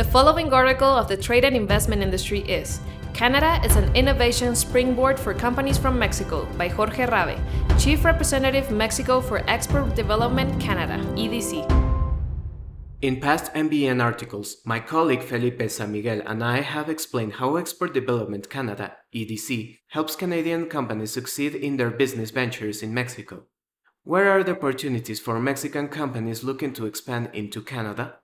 The following article of the trade and investment industry is Canada is an innovation springboard for companies from Mexico by Jorge Rave, Chief Representative Mexico for Export Development Canada, EDC. In past MBN articles, my colleague Felipe San Miguel and I have explained how Export Development Canada, EDC, helps Canadian companies succeed in their business ventures in Mexico. Where are the opportunities for Mexican companies looking to expand into Canada?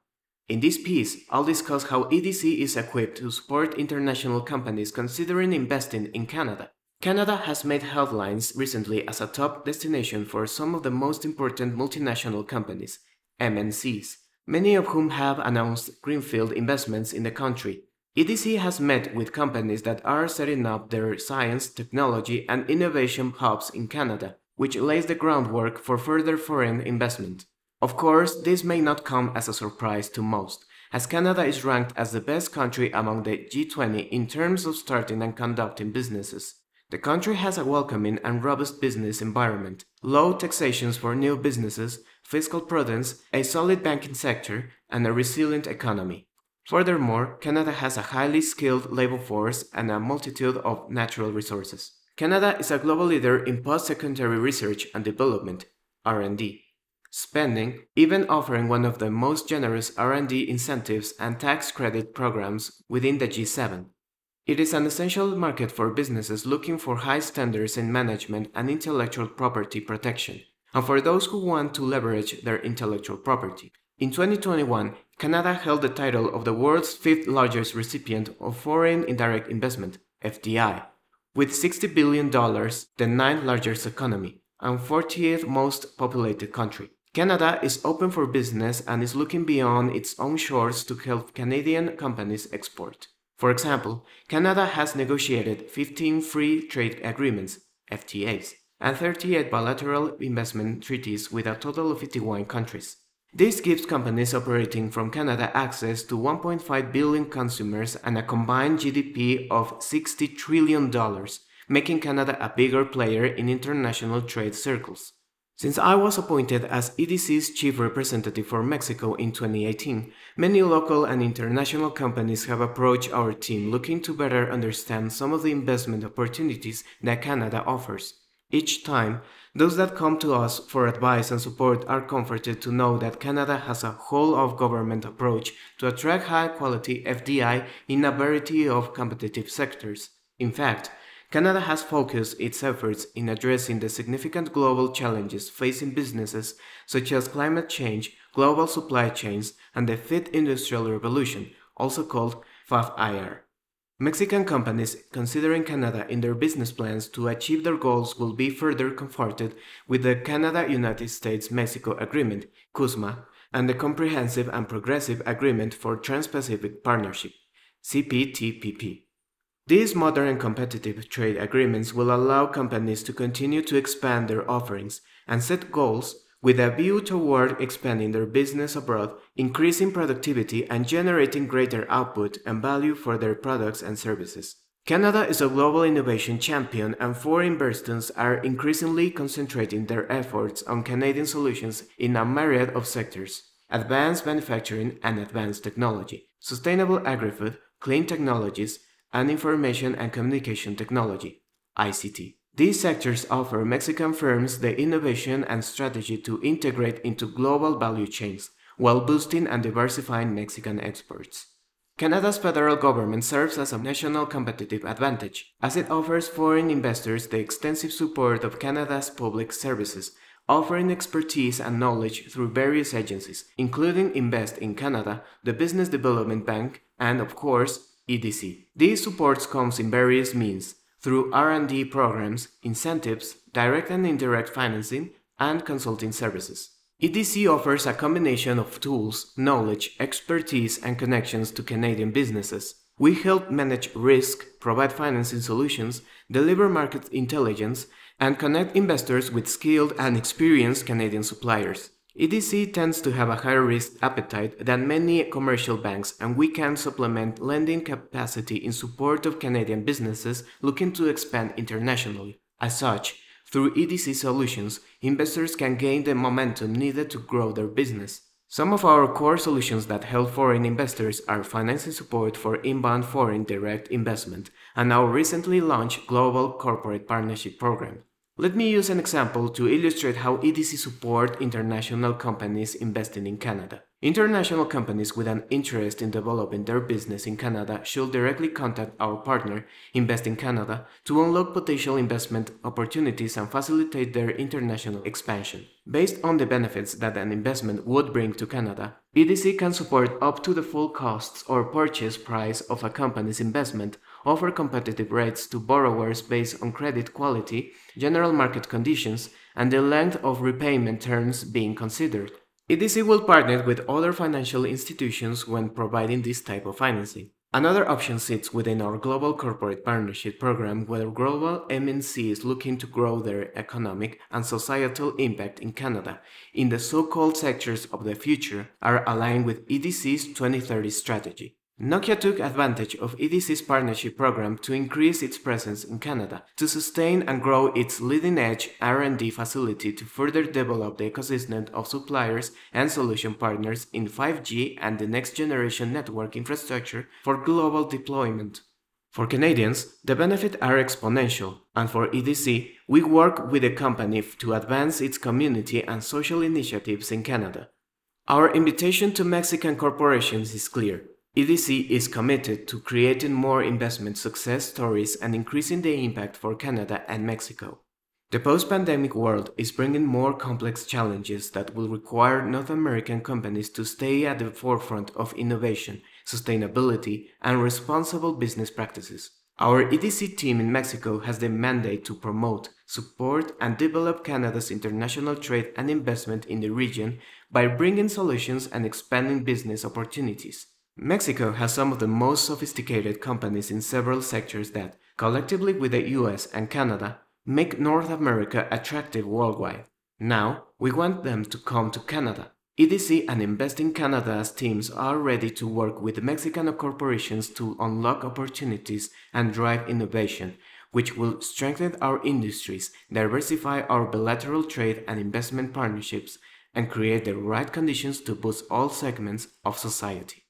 In this piece, I'll discuss how EDC is equipped to support international companies considering investing in Canada. Canada has made headlines recently as a top destination for some of the most important multinational companies, MNCs, many of whom have announced greenfield investments in the country. EDC has met with companies that are setting up their science, technology, and innovation hubs in Canada, which lays the groundwork for further foreign investment. Of course, this may not come as a surprise to most, as Canada is ranked as the best country among the G20 in terms of starting and conducting businesses. The country has a welcoming and robust business environment, low taxations for new businesses, fiscal prudence, a solid banking sector, and a resilient economy. Furthermore, Canada has a highly skilled labor force and a multitude of natural resources. Canada is a global leader in post-secondary research and development, R&D spending, even offering one of the most generous R&D incentives and tax credit programs within the G7. It is an essential market for businesses looking for high standards in management and intellectual property protection, and for those who want to leverage their intellectual property. In 2021, Canada held the title of the world's fifth largest recipient of foreign indirect investment, FDI, with $60 billion, the ninth largest economy, and 40th most populated country. Canada is open for business and is looking beyond its own shores to help Canadian companies export. For example, Canada has negotiated 15 free trade agreements, FTAs, and 38 bilateral investment treaties with a total of 51 countries. This gives companies operating from Canada access to 1.5 billion consumers and a combined GDP of $60 trillion, making Canada a bigger player in international trade circles. Since I was appointed as EDC's chief representative for Mexico in 2018, many local and international companies have approached our team looking to better understand some of the investment opportunities that Canada offers. Each time, those that come to us for advice and support are comforted to know that Canada has a whole of government approach to attract high quality FDI in a variety of competitive sectors. In fact, Canada has focused its efforts in addressing the significant global challenges facing businesses such as climate change, global supply chains, and the fifth industrial revolution, also called 5IR. Mexican companies considering Canada in their business plans to achieve their goals will be further comforted with the Canada United States Mexico Agreement, CUSMA, and the Comprehensive and Progressive Agreement for Trans Pacific Partnership, CPTPP. These modern and competitive trade agreements will allow companies to continue to expand their offerings and set goals with a view toward expanding their business abroad, increasing productivity, and generating greater output and value for their products and services. Canada is a global innovation champion, and foreign investors are increasingly concentrating their efforts on Canadian solutions in a myriad of sectors advanced manufacturing and advanced technology, sustainable agri food, clean technologies, and Information and Communication Technology, ICT. These sectors offer Mexican firms the innovation and strategy to integrate into global value chains while boosting and diversifying Mexican exports. Canada's federal government serves as a national competitive advantage, as it offers foreign investors the extensive support of Canada's public services, offering expertise and knowledge through various agencies, including Invest in Canada, the Business Development Bank, and of course, EDC. These supports comes in various means through R&D programs, incentives, direct and indirect financing, and consulting services. EDC offers a combination of tools, knowledge, expertise, and connections to Canadian businesses. We help manage risk, provide financing solutions, deliver market intelligence, and connect investors with skilled and experienced Canadian suppliers. EDC tends to have a higher risk appetite than many commercial banks, and we can supplement lending capacity in support of Canadian businesses looking to expand internationally. As such, through EDC solutions, investors can gain the momentum needed to grow their business. Some of our core solutions that help foreign investors are financing support for inbound foreign direct investment and our recently launched Global Corporate Partnership Program. Let me use an example to illustrate how EDC support international companies investing in Canada. International companies with an interest in developing their business in Canada should directly contact our partner, Invest in Canada, to unlock potential investment opportunities and facilitate their international expansion. Based on the benefits that an investment would bring to Canada, EDC can support up to the full costs or purchase price of a company's investment, offer competitive rates to borrowers based on credit quality, general market conditions, and the length of repayment terms being considered. EDC will partner with other financial institutions when providing this type of financing. Another option sits within our Global Corporate Partnership Program, where global MNCs looking to grow their economic and societal impact in Canada in the so called sectors of the future are aligned with EDC's 2030 strategy. Nokia took advantage of EDC's partnership program to increase its presence in Canada, to sustain and grow its leading-edge R&D facility to further develop the ecosystem of suppliers and solution partners in 5G and the next-generation network infrastructure for global deployment. For Canadians, the benefits are exponential, and for EDC, we work with the company to advance its community and social initiatives in Canada. Our invitation to Mexican corporations is clear EDC is committed to creating more investment success stories and increasing the impact for Canada and Mexico. The post pandemic world is bringing more complex challenges that will require North American companies to stay at the forefront of innovation, sustainability, and responsible business practices. Our EDC team in Mexico has the mandate to promote, support, and develop Canada's international trade and investment in the region by bringing solutions and expanding business opportunities. Mexico has some of the most sophisticated companies in several sectors that, collectively with the US and Canada, make North America attractive worldwide. Now, we want them to come to Canada. EDC and Invest in Canada's teams are ready to work with Mexican corporations to unlock opportunities and drive innovation, which will strengthen our industries, diversify our bilateral trade and investment partnerships, and create the right conditions to boost all segments of society.